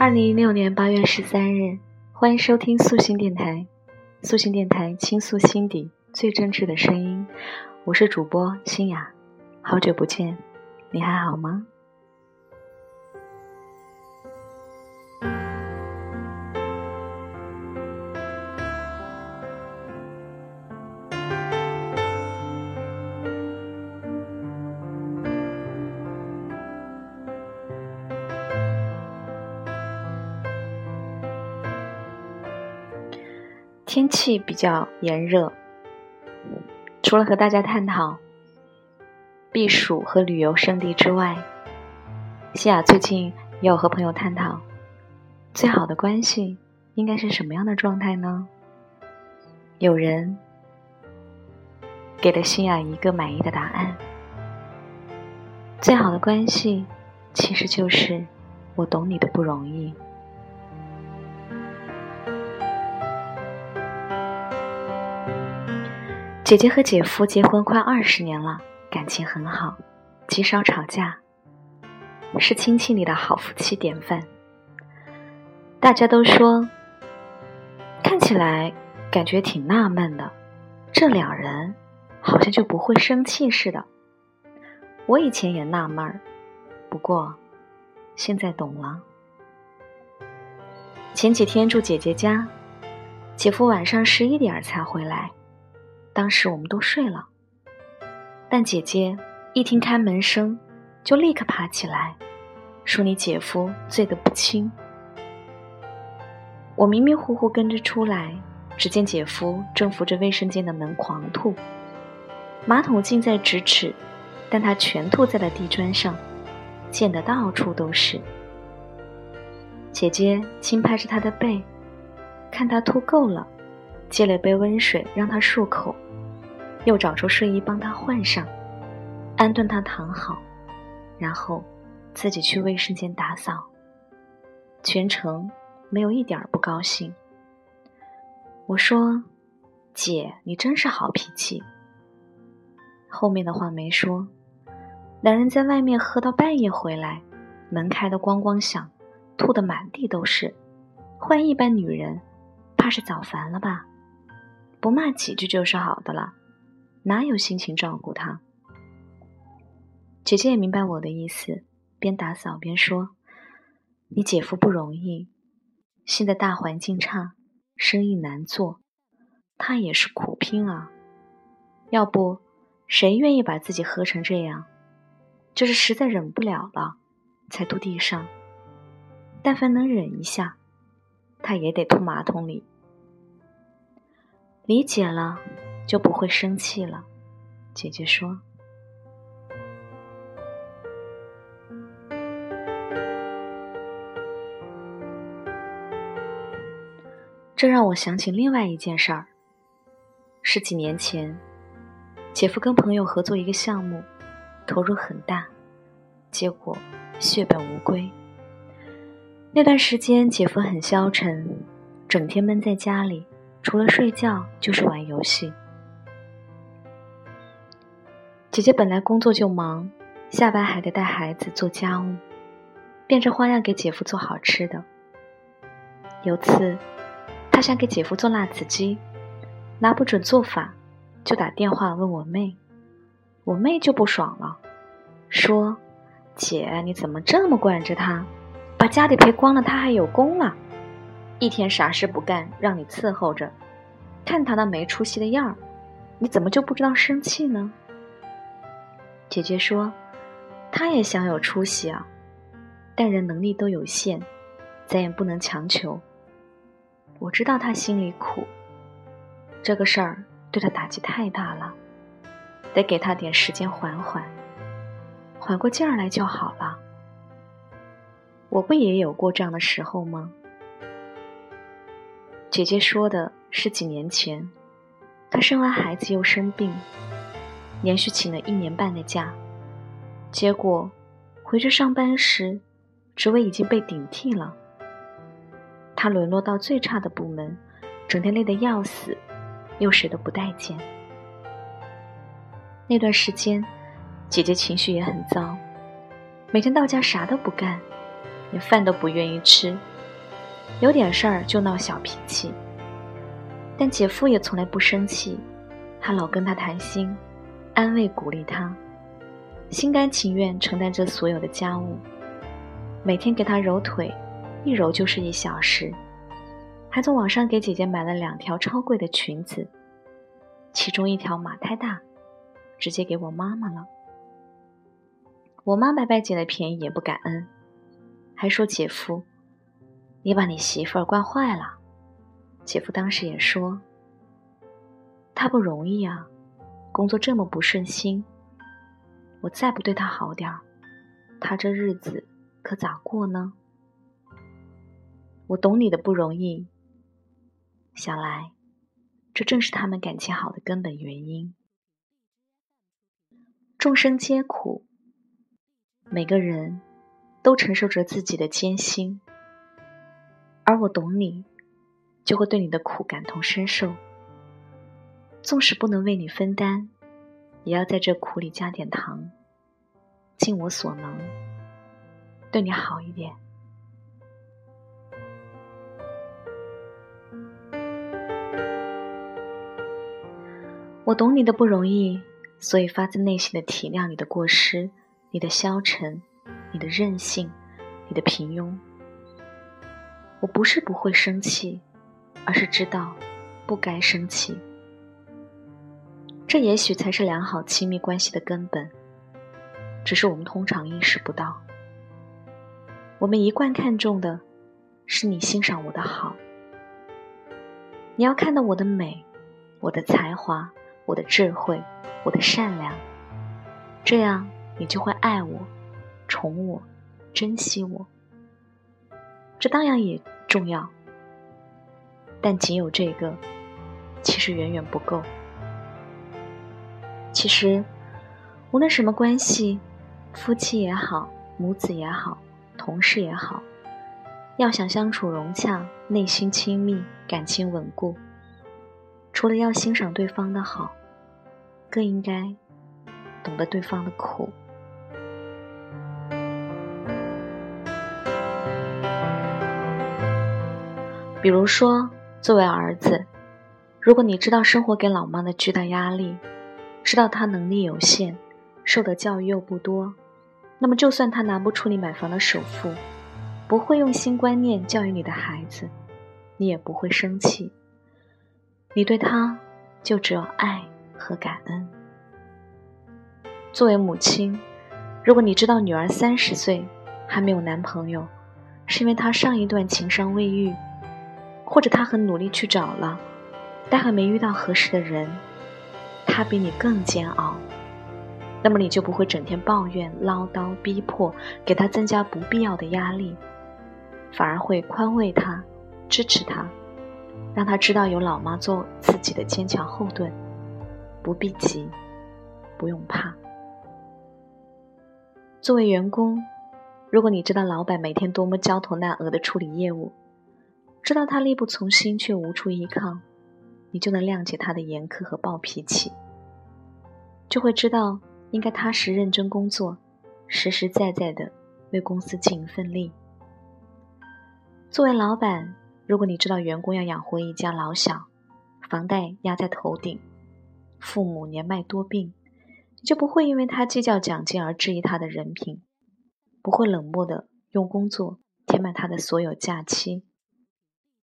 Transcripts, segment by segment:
二零一六年八月十三日，欢迎收听素心电台。素心电台倾诉心底最真挚的声音，我是主播新雅。好久不见，你还好吗？天气比较炎热，除了和大家探讨避暑和旅游胜地之外，西雅最近也有和朋友探讨，最好的关系应该是什么样的状态呢？有人给了西雅一个满意的答案：最好的关系其实就是我懂你的不容易。姐姐和姐夫结婚快二十年了，感情很好，极少吵架，是亲戚里的好夫妻典范。大家都说，看起来感觉挺纳闷的，这两人好像就不会生气似的。我以前也纳闷儿，不过现在懂了。前几天住姐姐家，姐夫晚上十一点才回来。当时我们都睡了，但姐姐一听开门声，就立刻爬起来，说：“你姐夫醉得不轻。”我迷迷糊糊跟着出来，只见姐夫正扶着卫生间的门狂吐，马桶近在咫尺，但他全吐在了地砖上，溅得到处都是。姐姐轻拍着他的背，看他吐够了。接了杯温水让他漱口，又找出睡衣帮他换上，安顿他躺好，然后自己去卫生间打扫。全程没有一点不高兴。我说：“姐，你真是好脾气。”后面的话没说。两人在外面喝到半夜回来，门开的咣咣响，吐得满地都是。换一般女人，怕是早烦了吧。不骂几句就是好的了，哪有心情照顾他？姐姐也明白我的意思，边打扫边说：“你姐夫不容易，现在大环境差，生意难做，他也是苦拼啊。要不，谁愿意把自己喝成这样？就是实在忍不了了，才吐地上。但凡能忍一下，他也得吐马桶里。”理解了，就不会生气了。姐姐说：“这让我想起另外一件事儿。十几年前，姐夫跟朋友合作一个项目，投入很大，结果血本无归。那段时间，姐夫很消沉，整天闷在家里。”除了睡觉就是玩游戏。姐姐本来工作就忙，下班还得带孩子做家务，变着花样给姐夫做好吃的。有次，她想给姐夫做辣子鸡，拿不准做法，就打电话问我妹。我妹就不爽了，说：“姐，你怎么这么惯着他？把家里赔光了，他还有功了。”一天啥事不干，让你伺候着，看他那没出息的样儿，你怎么就不知道生气呢？姐姐说，他也想有出息啊，但人能力都有限，咱也不能强求。我知道他心里苦，这个事儿对他打击太大了，得给他点时间缓缓，缓过劲儿来就好了。我不也有过这样的时候吗？姐姐说的是几年前，她生完孩子又生病，连续请了一年半的假，结果回去上班时，职位已经被顶替了。她沦落到最差的部门，整天累得要死，又谁都不待见。那段时间，姐姐情绪也很糟，每天到家啥都不干，连饭都不愿意吃，有点事儿就闹小脾气。但姐夫也从来不生气，还老跟她谈心，安慰鼓励他，心甘情愿承担着所有的家务，每天给他揉腿，一揉就是一小时，还从网上给姐姐买了两条超贵的裙子，其中一条码太大，直接给我妈妈了。我妈白白捡的便宜也不感恩，还说姐夫，你把你媳妇儿惯坏了。姐夫当时也说，他不容易啊，工作这么不顺心，我再不对他好点儿，他这日子可咋过呢？我懂你的不容易，想来，这正是他们感情好的根本原因。众生皆苦。每个人都承受着自己的艰辛，而我懂你，就会对你的苦感同身受。纵使不能为你分担，也要在这苦里加点糖，尽我所能，对你好一点。我懂你的不容易，所以发自内心的体谅你的过失。你的消沉，你的任性，你的平庸，我不是不会生气，而是知道不该生气。这也许才是良好亲密关系的根本，只是我们通常意识不到。我们一贯看重的是你欣赏我的好，你要看到我的美，我的才华，我的智慧，我的善良，这样。你就会爱我、宠我、珍惜我，这当然也重要，但仅有这个，其实远远不够。其实，无论什么关系，夫妻也好，母子也好，同事也好，要想相处融洽、内心亲密、感情稳固，除了要欣赏对方的好，更应该懂得对方的苦。比如说，作为儿子，如果你知道生活给老妈的巨大压力，知道她能力有限，受的教育又不多，那么就算她拿不出你买房的首付，不会用新观念教育你的孩子，你也不会生气。你对他就只有爱和感恩。作为母亲，如果你知道女儿三十岁还没有男朋友，是因为她上一段情伤未愈。或者她很努力去找了，但还没遇到合适的人，他比你更煎熬，那么你就不会整天抱怨、唠叨、逼迫，给他增加不必要的压力，反而会宽慰他、支持他，让他知道有老妈做自己的坚强后盾，不必急，不用怕。作为员工，如果你知道老板每天多么焦头烂额的处理业务，知道他力不从心，却无处依靠，你就能谅解他的严苛和暴脾气，就会知道应该踏实认真工作，实实在在的为公司尽一份力。作为老板，如果你知道员工要养活一家老小，房贷压在头顶，父母年迈多病，你就不会因为他计较奖金而质疑他的人品，不会冷漠的用工作填满他的所有假期。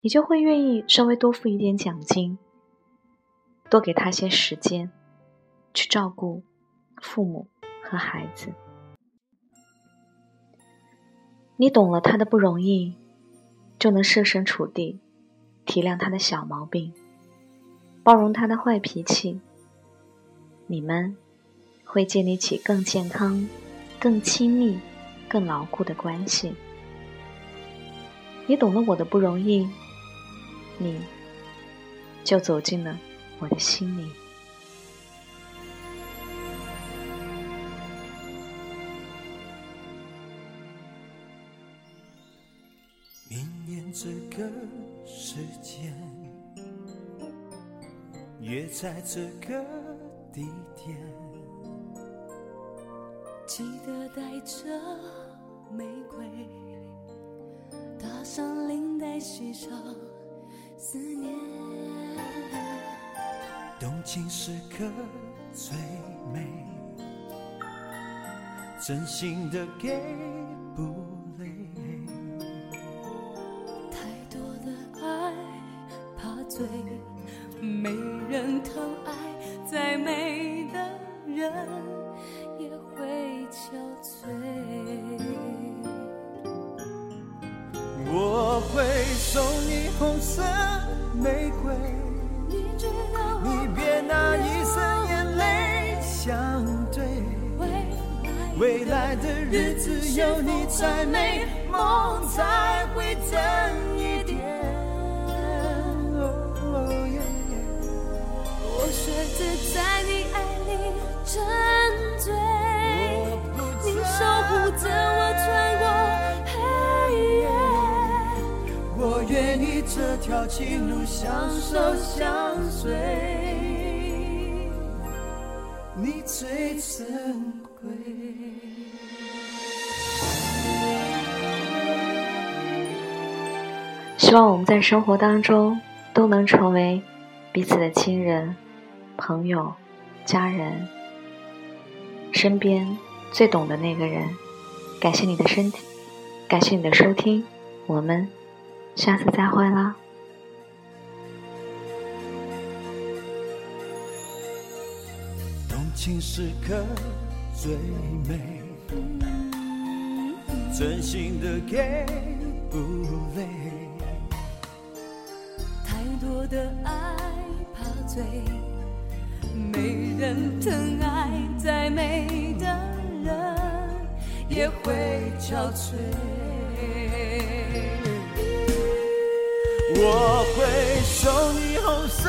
你就会愿意稍微多付一点奖金，多给他些时间，去照顾父母和孩子。你懂了他的不容易，就能设身处地体谅他的小毛病，包容他的坏脾气。你们会建立起更健康、更亲密、更牢固的关系。你懂了我的不容易。你就走进了我的心里。明年这个时间，约在这个地点，记得带着玫瑰，搭上领带。系上思念。动情时刻最美，真心的给不累。太多的爱怕醉，没人疼爱，再美的人来未来的日子有你才美，梦才会真一点。哦耶我选择在你爱里沉醉，你守护着我穿过黑夜。我愿意这条情路相守相随，你最珍贵。希望我们在生活当中都能成为彼此的亲人、朋友、家人，身边最懂的那个人。感谢你的身体，感谢你的收听，我们下次再会啦。动情时刻最美，真心的给不累。太多的爱怕醉，没人疼爱，再美的人也会憔悴。我会送你红色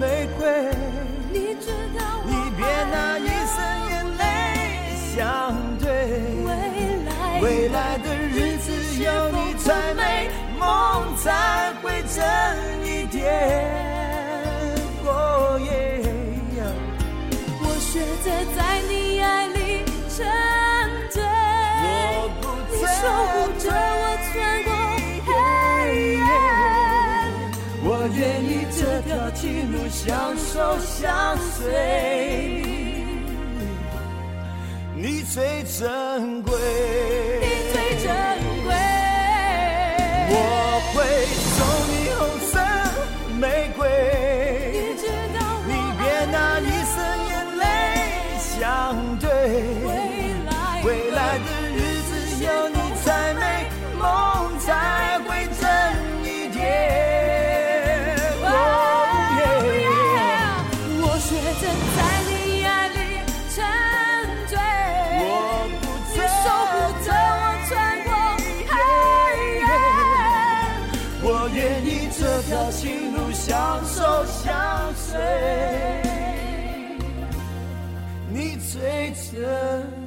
玫瑰，你知道我你别拿一生眼泪相对。未来的相守相随，你最珍贵，最真。